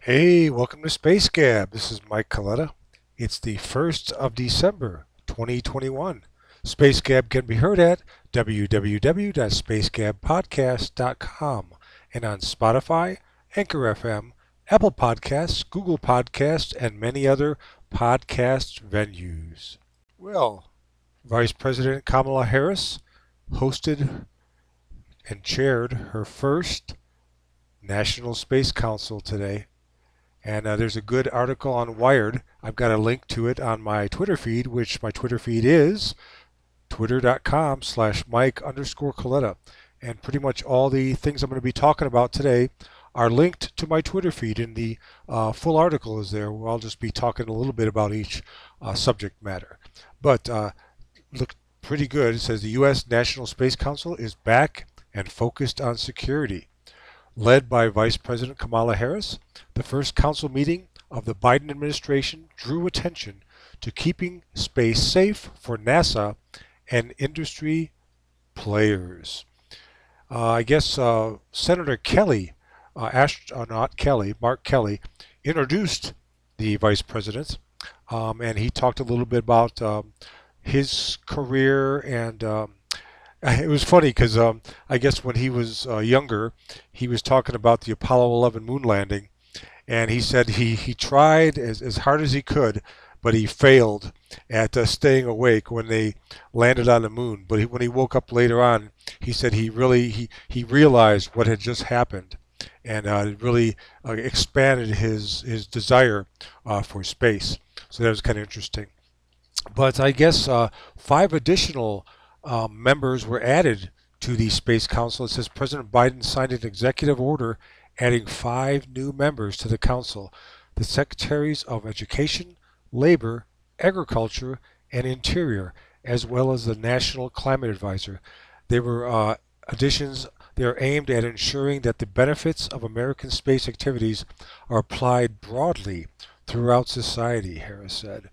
Hey, welcome to Space Gab. This is Mike Coletta. It's the 1st of December, 2021. Space Gab can be heard at www.spacegabpodcast.com and on Spotify, Anchor FM, Apple Podcasts, Google Podcasts, and many other podcast venues. Well, Vice President Kamala Harris hosted and chaired her first National Space Council today. And uh, there's a good article on Wired. I've got a link to it on my Twitter feed, which my Twitter feed is twitter.com slash Mike underscore Coletta. And pretty much all the things I'm going to be talking about today are linked to my Twitter feed, and the uh, full article is there. Where I'll just be talking a little bit about each uh, subject matter. But uh, look pretty good. It says the U.S. National Space Council is back and focused on security led by Vice President Kamala Harris, the first council meeting of the Biden administration drew attention to keeping space safe for NASA and industry players. Uh, I guess uh, Senator Kelly, uh, astronaut Kelly, Mark Kelly, introduced the vice president, um, and he talked a little bit about um, his career and um, it was funny because um, I guess when he was uh, younger, he was talking about the Apollo 11 moon landing, and he said he, he tried as, as hard as he could, but he failed at uh, staying awake when they landed on the moon. But he, when he woke up later on, he said he really he, he realized what had just happened, and uh, really uh, expanded his his desire uh, for space. So that was kind of interesting. But I guess uh, five additional um, members were added to the Space Council. It says President Biden signed an executive order adding five new members to the council the Secretaries of Education, Labor, Agriculture, and Interior, as well as the National Climate Advisor. They were uh, additions. They are aimed at ensuring that the benefits of American space activities are applied broadly throughout society, Harris said.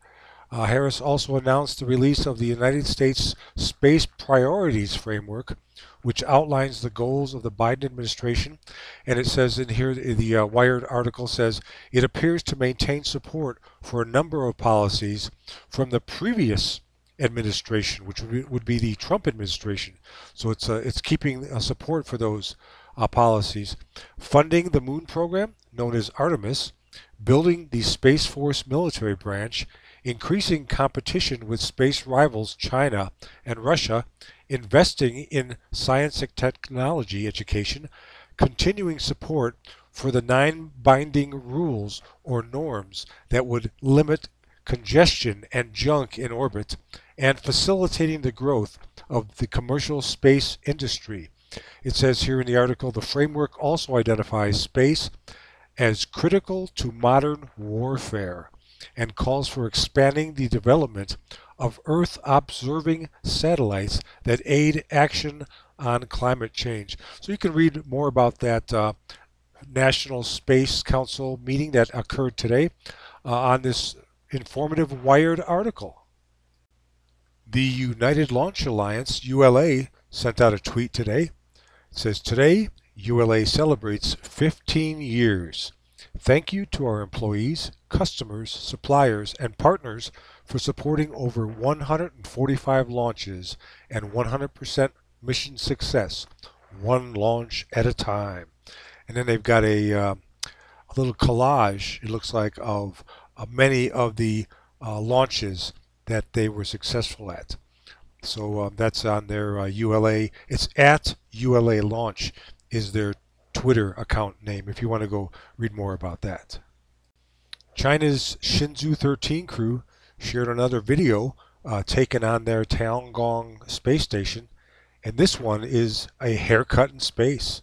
Uh, Harris also announced the release of the United States Space Priorities Framework, which outlines the goals of the Biden administration. And it says in here, the uh, Wired article says, it appears to maintain support for a number of policies from the previous administration, which would be, the Trump administration. So it's, uh, it's keeping uh, support for those uh, policies. Funding the moon program, known as Artemis, building the Space Force military branch, increasing competition with space rivals China and Russia, investing in science and technology education, continuing support for the nine binding rules or norms that would limit congestion and junk in orbit, and facilitating the growth of the commercial space industry. It says here in the article the framework also identifies space as critical to modern warfare and calls for expanding the development of Earth observing satellites that aid action on climate change. So you can read more about that uh, National Space Council meeting that occurred today uh, on this informative Wired article. The United Launch Alliance, ULA, sent out a tweet today. It says, Today, ULA celebrates 15 years. Thank you to our employees, customers, suppliers, and partners for supporting over 145 launches and 100% mission success, one launch at a time. And then they've got a, uh, a little collage, it looks like, of uh, many of the uh, launches that they were successful at. So um, that's on their ULA. Uh, it's at ULA Launch is their Twitter account name if you want to go read more about that. China's Shenzhou 13 crew shared another video uh, taken on their Tiangong space station, and this one is a haircut in space.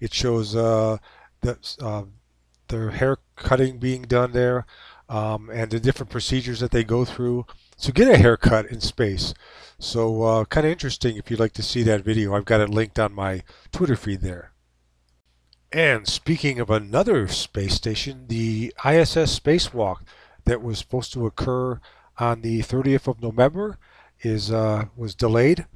It shows uh, the, uh, their hair cutting being done there um, and the different procedures that they go through to get a haircut in space. So uh, kind of interesting if you'd like to see that video. I've got it linked on my Twitter feed there. And speaking of another space station, the ISS spacewalk that was supposed to occur on the 30th of November is uh, was delayed,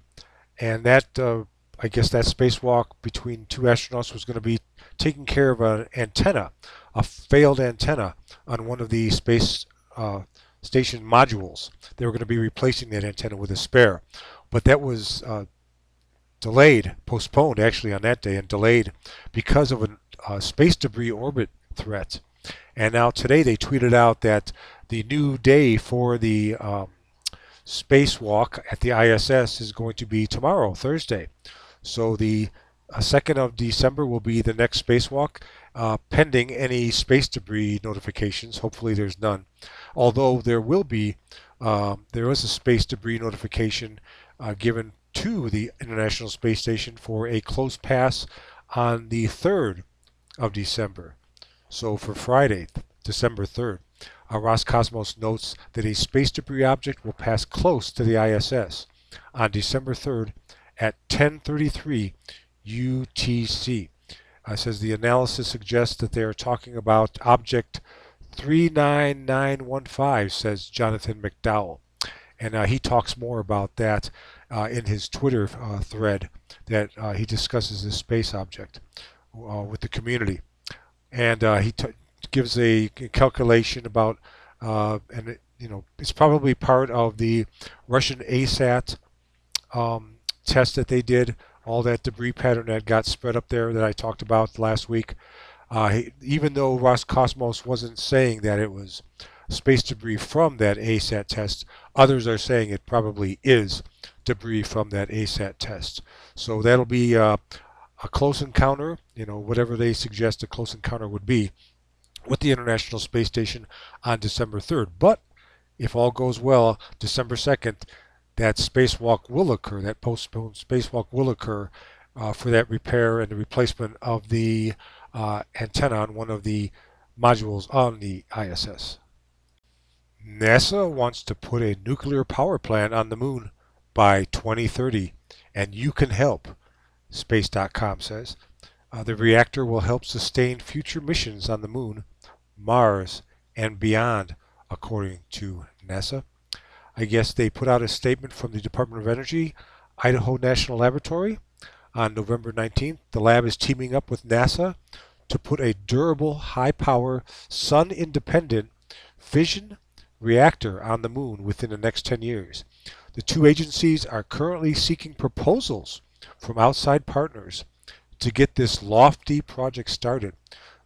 and that uh, I guess that spacewalk between two astronauts was going to be taking care of an antenna, a failed antenna on one of the space uh, station modules. They were going to be replacing that antenna with a spare, but that was uh, delayed, postponed actually on that day, and delayed because of a uh, space debris orbit threat. And now today they tweeted out that the new day for the um, spacewalk at the ISS is going to be tomorrow, Thursday. So the uh, 2nd of December will be the next spacewalk, uh, pending any space debris notifications. Hopefully there's none. Although there will be, um, there is a space debris notification uh, given to the International Space Station for a close pass on the 3rd of December. So for Friday, December 3rd, uh, Roscosmos notes that a space debris object will pass close to the ISS on December 3rd at 1033 UTC. Uh, says the analysis suggests that they are talking about object 39915, says Jonathan McDowell. And uh, he talks more about that uh, in his Twitter uh, thread that uh, he discusses this space object uh, with the community. And he gives a calculation about, and it, you know, it's probably part of the Russian ASAT um, test that they did, all that debris pattern that got spread up there that I talked about last week. Uh, even though Roscosmos wasn't saying that it was space debris from that ASAT test, others are saying it probably is debris from that ASAT test. So that'll be uh, a close encounter, you know, whatever they suggest a close encounter would be with the International Space Station on December 3rd. But if all goes well, December 2nd, that spacewalk will occur, that postponed spacewalk will occur uh, for that repair and the replacement of the uh, antenna on one of the modules on the ISS. NASA wants to put a nuclear power plant on the moon by 2030, and you can help, Space.com says. Uh, the reactor will help sustain future missions on the moon, Mars, and beyond, according to NASA. I guess they put out a statement from the Department of Energy, Idaho National Laboratory, on November 19th. The lab is teaming up with NASA to put a durable, high power, sun independent fission reactor on the moon within the next 10 years. The two agencies are currently seeking proposals from outside partners to get this lofty project started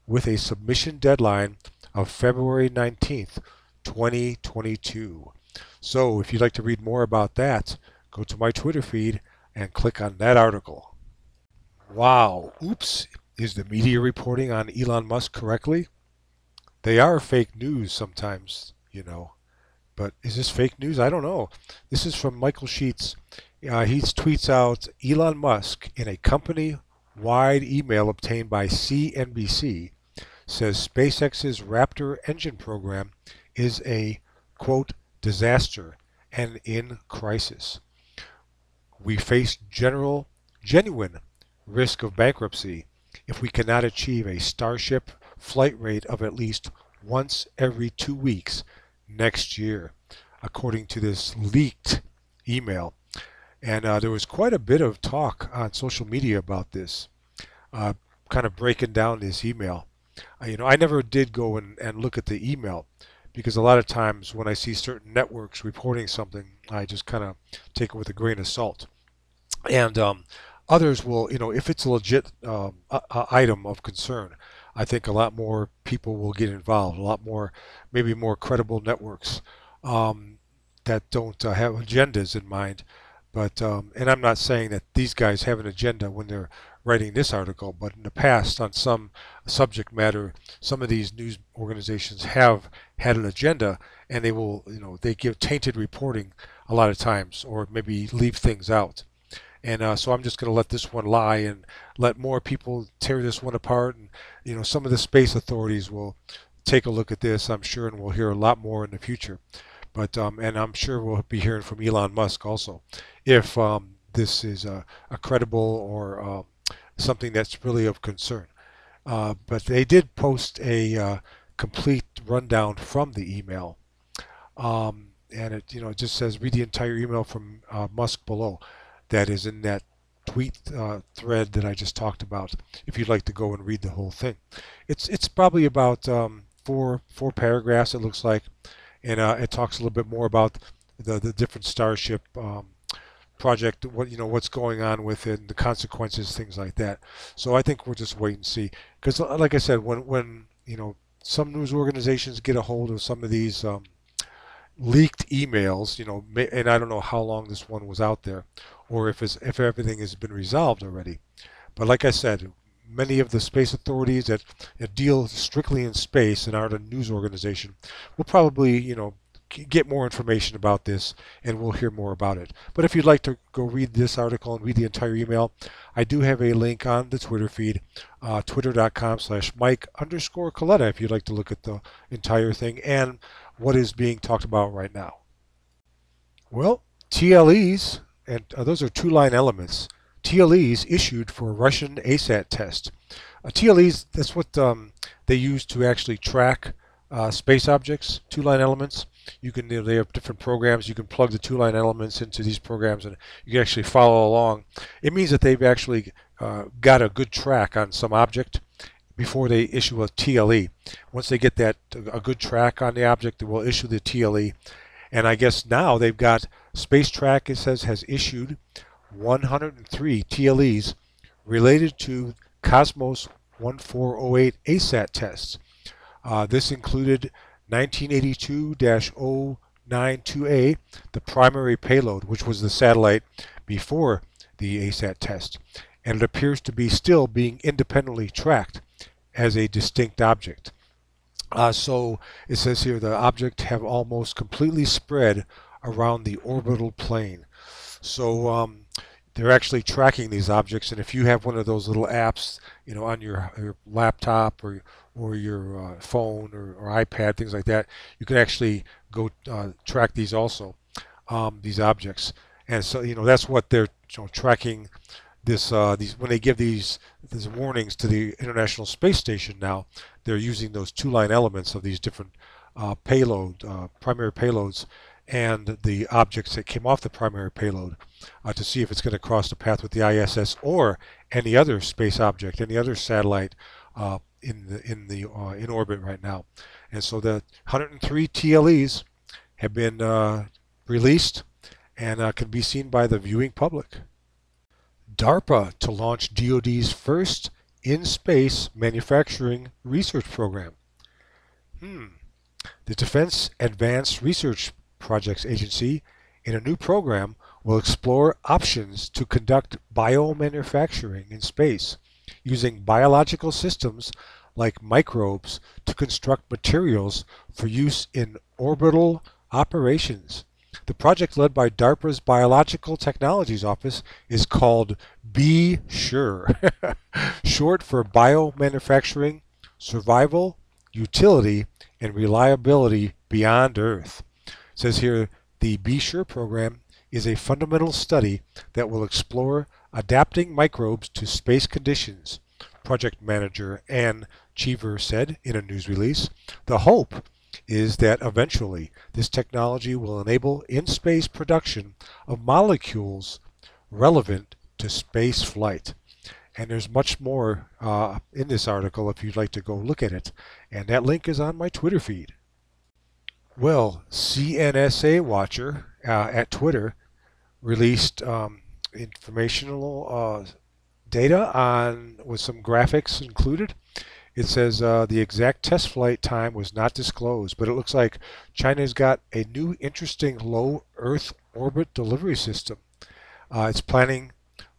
with a submission deadline of February 19th, 2022. So if you'd like to read more about that, go to my Twitter feed and click on that article. Wow, oops, is the media reporting on Elon Musk correctly? They are fake news sometimes, you know. But is this fake news? I don't know. This is from Michael Sheetz. Uh, he tweets out Elon Musk in a company wide email obtained by CNBC says SpaceX's Raptor engine program is a quote disaster, and in crisis. We face general, genuine risk of bankruptcy if we cannot achieve a Starship flight rate of at least once every two weeks next year, according to this leaked email. And uh, there was quite a bit of talk on social media about this, uh, kind of breaking down this email. Uh, you know, I never did go and, and look at the email because a lot of times when I see certain networks reporting something, I just kind of take it with a grain of salt. And um, others will, you know, if it's a legit um, a, a item of concern, I think a lot more people will get involved, a lot more, maybe more credible networks um, that don't uh, have agendas in mind. But um, and I'm not saying that these guys have an agenda when they're writing this article, but in the past on some subject matter, some of these news organizations have had an agenda and they will, you know, they give tainted reporting a lot of times or maybe leave things out. And uh, so I'm just going to let this one lie and let more people tear this one apart. And, you know, some of the space authorities will take a look at this, I'm sure, and we'll hear a lot more in the future. But, um, and I'm sure we'll be hearing from Elon Musk also if um, this is a, a credible or uh, something that's really of concern. Uh, but they did post a uh, complete rundown from the email. Um, and it, you know, it just says read the entire email from uh, Musk below. That is in that tweet uh, thread that I just talked about. If you'd like to go and read the whole thing, it's it's probably about um, four four paragraphs. It looks like, and uh, it talks a little bit more about the the different Starship um, project, what you know, what's going on with it, the consequences, things like that. So I think we'll just wait and see, because like I said, when when you know some news organizations get a hold of some of these um, leaked emails, you know, and I don't know how long this one was out there, or if it's, if everything has been resolved already. But like I said, many of the space authorities that, that deal strictly in space and aren't a news organization will probably, you know, get more information about this and we'll hear more about it. But if you'd like to go read this article and read the entire email, I do have a link on the Twitter feed, uh, twitter.com slash Mike underscore Coletta if you'd like to look at the entire thing and what is being talked about right now. Well, TLEs, and uh, those are two-line elements, TLEs issued for Russian ASAT test. TLEs, that's what um, they use to actually track uh, space objects, two-line elements. You can, you know, they have different programs. You can plug the two-line elements into these programs, and you can actually follow along. It means that they've actually uh, got a good track on some object, before they issue a TLE. Once they get that a good track on the object, they will issue the TLE. And I guess now they've got Space Track, it says, has issued 103 TLEs related to Cosmos 1408 ASAT tests. Uh, this included 1982-092A, the primary payload, which was the satellite before the ASAT test, and it appears to be still being independently tracked as a distinct object. Uh, so it says here the object have almost completely spread around the orbital plane. So um, they're actually tracking these objects, and if you have one of those little apps, you know, on your, your laptop or or your uh, phone or, or, iPad, things like that, you can actually go uh, track these also, um, these objects. And so, you know, that's what they're you know, tracking this uh, these when they give these these warnings to the International Space Station now, they're using those two-line elements of these different uh, payload, uh, primary payloads, and the objects that came off the primary payload uh, to see if it's going to cross the path with the ISS or any other space object, any other satellite uh, in the in the uh, in orbit right now. And so the 103 TLEs have been released and can be seen by the viewing public. DARPA to launch DoD's first in-space manufacturing research program. Hmm. The Defense Advanced Research Projects Agency, in a new program, will explore options to conduct biomanufacturing in space using biological systems like microbes to construct materials for use in orbital operations. The project led by DARPA's Biological Technologies Office is called B-SURE, short for Biomanufacturing, Survival, Utility, and Reliability Beyond Earth. It says here the B-SURE program is a fundamental study that will explore adapting microbes to space conditions, project manager Anne Cheever said in a news release. The hope is that eventually this technology will enable in-space production of molecules relevant to space flight. And there's much more uh, in this article if you'd like to go look at it. And that link is on my Twitter feed. Well, CNSA Watcher uh, at Twitter released um, informational uh, data on with some graphics included it says uh, the exact test flight time was not disclosed, but it looks like China's got a new interesting low Earth orbit delivery system. Uh, it's planning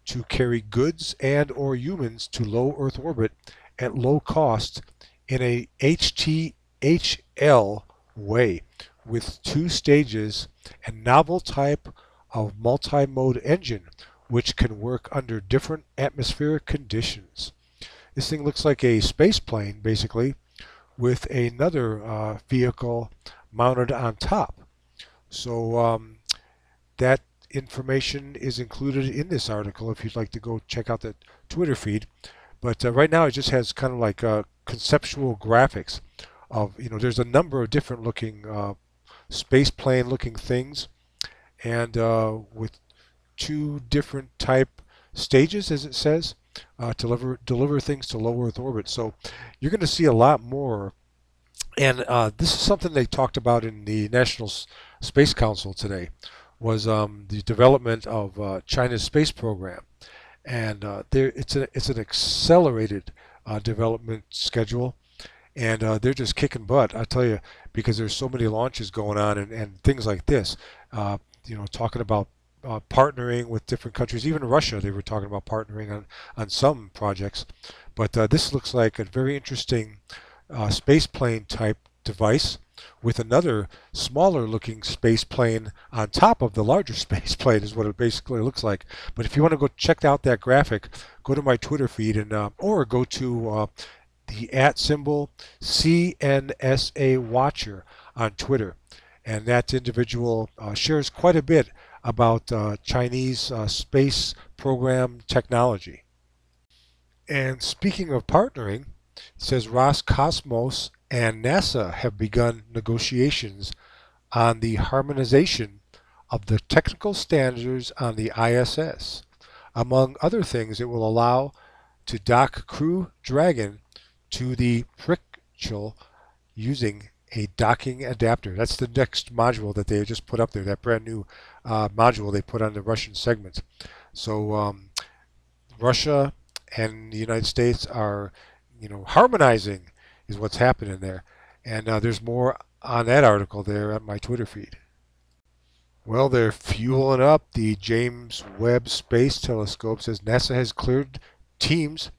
to carry goods and or humans to low Earth orbit at low cost in a HTHL way with two stages and novel type of multi-mode engine which can work under different atmospheric conditions. This thing looks like a space plane, basically, with another uh, vehicle mounted on top. So um, that information is included in this article if you'd like to go check out the Twitter feed. But uh, right now it just has kind of like uh, conceptual graphics of, you know, there's a number of different looking uh, space plane looking things and uh, with two different type stages, as it says, uh, deliver, deliver things to low Earth orbit. So you're going to see a lot more. And uh, this is something they talked about in the National Space Council today, was um, the development of uh, China's space program. And uh, there, it's, a, it's an accelerated uh, development schedule and uh, they're just kicking butt. I tell you, because there's so many launches going on and, and things like this. Uh, you know, talking about uh, partnering with different countries, even Russia, they were talking about partnering on, on some projects. But uh, this looks like a very interesting uh, space plane type device with another smaller looking space plane on top of the larger space plane is what it basically looks like. But if you want to go check out that graphic, go to my Twitter feed and uh, or go to uh, the at symbol CNSA Watcher on Twitter and that individual uh, shares quite a bit about uh, Chinese uh, space program technology. And speaking of partnering, it says Roscosmos and NASA have begun negotiations on the harmonization of the technical standards on the ISS. Among other things, it will allow to dock Crew Dragon to the Prichal using a docking adapter. That's the next module that they just put up there, that brand new uh, module they put on the Russian segment. So um, Russia and the United States are, you know, harmonizing is what's happening there. And uh, there's more on that article there on my Twitter feed. Well, they're fueling up the James Webb Space Telescope. Says NASA has cleared teams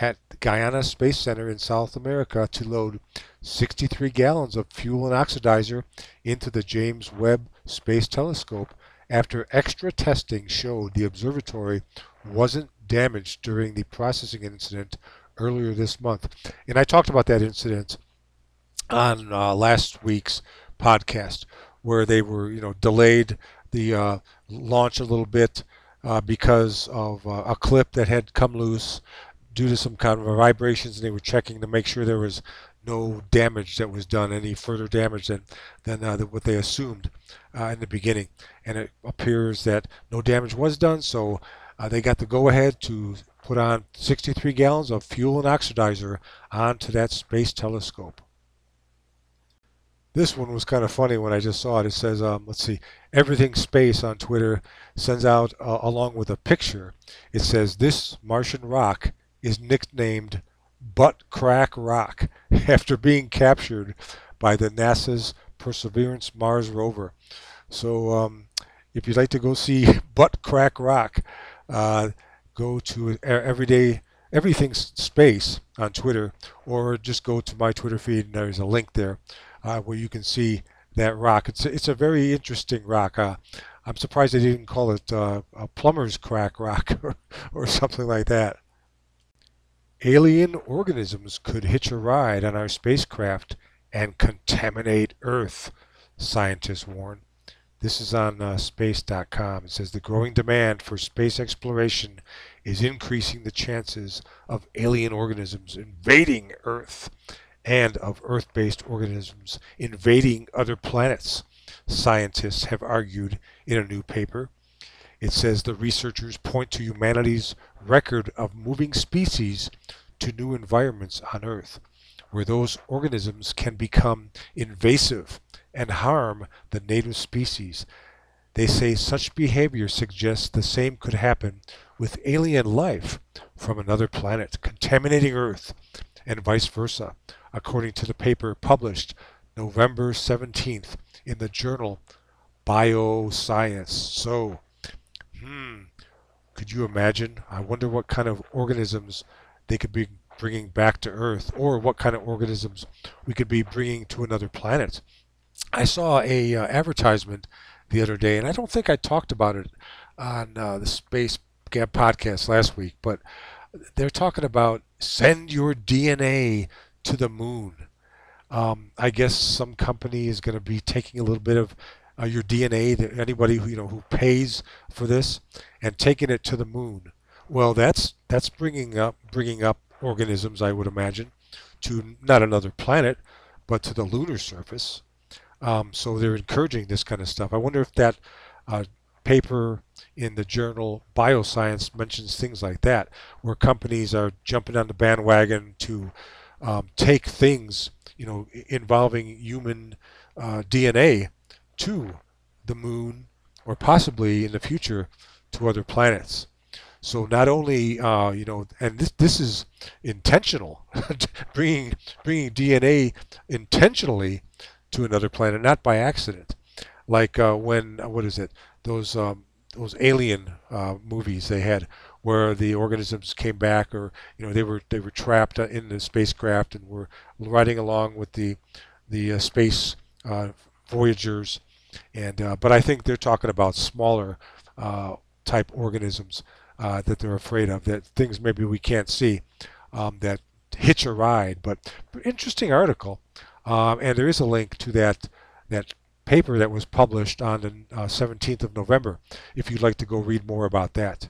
at the Guiana Space Center in South America to load 63 gallons of fuel and oxidizer into the James Webb Space Telescope after extra testing showed the observatory wasn't damaged during the processing incident earlier this month. And I talked about that incident on uh, last week's podcast where they were, you know, delayed the uh, launch a little bit uh, because of uh, a clip that had come loose due to some kind of vibrations and they were checking to make sure there was no damage that was done, any further damage than, than uh, what they assumed uh, in the beginning. And it appears that no damage was done, so uh, they got the go-ahead to put on 63 gallons of fuel and oxidizer onto that space telescope. This one was kind of funny when I just saw it. It says, um, let's see, Everything Space on Twitter sends out, uh, along with a picture, it says, this Martian rock is nicknamed Butt Crack Rock after being captured by the NASA's Perseverance Mars rover. So um, if you'd like to go see Butt Crack Rock, uh, go to Everyday Everything Space on Twitter, or just go to my Twitter feed and there's a link there uh, where you can see that rock. It's a, it's a very interesting rock. Uh, I'm surprised they didn't call it uh, a plumber's crack rock or, or something like that. Alien organisms could hitch a ride on our spacecraft and contaminate Earth, scientists warn. This is on uh, space.com. It says the growing demand for space exploration is increasing the chances of alien organisms invading Earth and of Earth based organisms invading other planets, scientists have argued in a new paper. It says the researchers point to humanity's record of moving species to new environments on Earth, where those organisms can become invasive and harm the native species. They say such behavior suggests the same could happen with alien life from another planet contaminating Earth, and vice versa, according to the paper published November 17th in the journal Bioscience. So, Hmm. Could you imagine? I wonder what kind of organisms they could be bringing back to Earth, or what kind of organisms we could be bringing to another planet. I saw a uh, advertisement the other day, and I don't think I talked about it on uh, the Space Gab podcast last week, but they're talking about send your DNA to the moon. Um, I guess some company is going to be taking a little bit of uh, your DNA, that anybody who, you know who pays for this, and taking it to the moon, Well, that's that's bringing up bringing up organisms, I would imagine, to not another planet, but to the lunar surface. Um, so they're encouraging this kind of stuff. I wonder if that uh, paper in the journal Bioscience mentions things like that, where companies are jumping on the bandwagon to um, take things, you know, involving human uh, DNA to the moon, or possibly in the future to other planets. So not only, uh, you know, and this this is intentional, bringing bringing DNA intentionally to another planet, not by accident. Like uh, when what is it? Those um, those alien uh, movies they had where the organisms came back, or you know they were they were trapped in the spacecraft and were riding along with the the uh, space uh, voyagers. And uh, but I think they're talking about smaller uh, type organisms uh, that they're afraid of, that things maybe we can't see, um, that hitch a ride. But interesting article, um, and there is a link to that that paper that was published on the uh, 17th of November, if you'd like to go read more about that.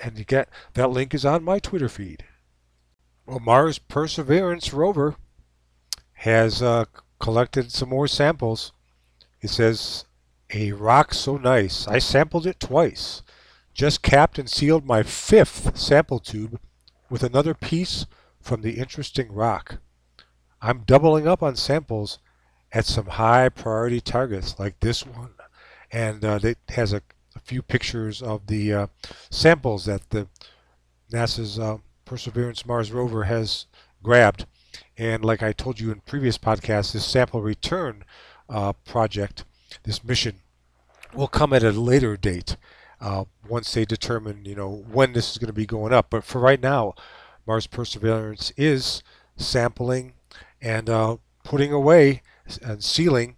And get that link is on my Twitter feed. Well, Mars Perseverance rover has uh, collected some more samples. It says, a rock so nice, I sampled it twice. Just capped and sealed my fifth sample tube with another piece from the interesting rock. I'm doubling up on samples at some high priority targets like this one. And uh, it has a, a, few pictures of the uh, samples that the NASA's uh, Perseverance Mars rover has grabbed. And like I told you in previous podcasts, this sample return uh, project, this mission, will come at a later date uh, once they determine, you know, when this is going to be going up. But for right now, Mars Perseverance is sampling and uh, putting away and sealing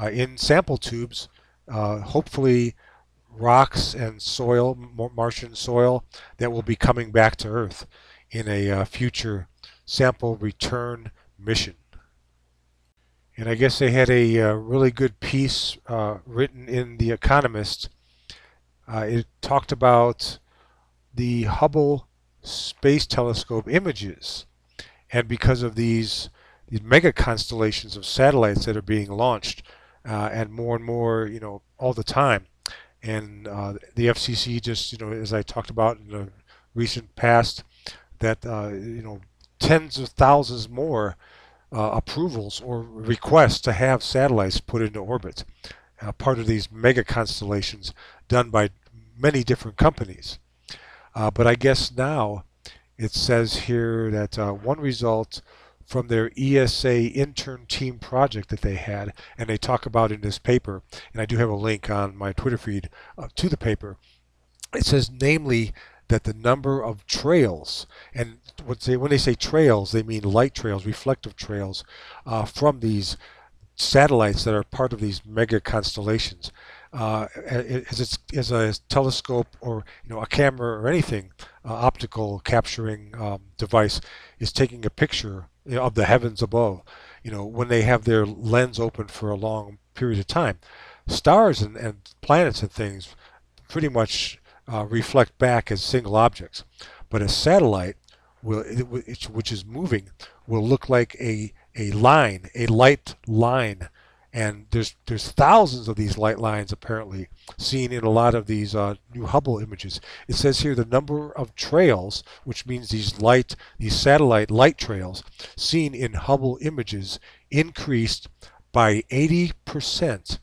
uh, in sample tubes, uh, hopefully rocks and soil, Martian soil, that will be coming back to Earth in a uh, future sample return mission. And I guess they had a uh, really good piece uh, written in The Economist uh, it talked about the Hubble Space Telescope images. And because of these, these mega constellations of satellites that are being launched, uh, and more and more, you know, all the time. And uh, the FCC just, you know, as I talked about in the recent past, that, uh, you know, tens of thousands more uh, approvals or requests to have satellites put into orbit. Uh, part of these mega constellations done by many different companies. Uh, but I guess now it says here that uh, one result from their ESA intern team project that they had, and they talk about in this paper, and I do have a link on my Twitter feed uh, to the paper. It says, namely, that the number of trails, and they, when they say trails, they mean light trails, reflective trails, uh, from these satellites that are part of these mega constellations uh, as, it's, as a telescope or you know a camera or anything uh, optical capturing um, device is taking a picture you know, of the heavens above you know when they have their lens open for a long period of time. Stars and, and planets and things pretty much uh, reflect back as single objects but a satellite will which is moving will look like a a line a light line and there's there's thousands of these light lines apparently seen in a lot of these uh, new Hubble images. It says here the number of trails, which means these light these satellite light trails seen in Hubble images increased by 80%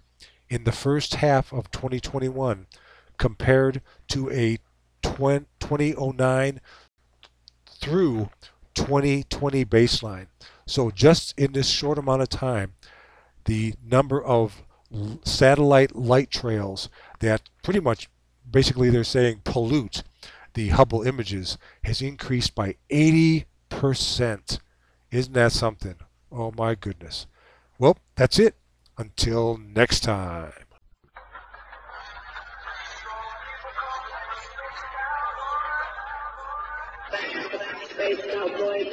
in the first half of 2021 compared to a 2009 through 2020 baseline. So just in this short amount of time, the number of satellite light trails that pretty much basically they're saying pollute the Hubble images has increased by 80%. Isn't that something? Oh my goodness. Well, that's it. Until next time. Space Cowboy.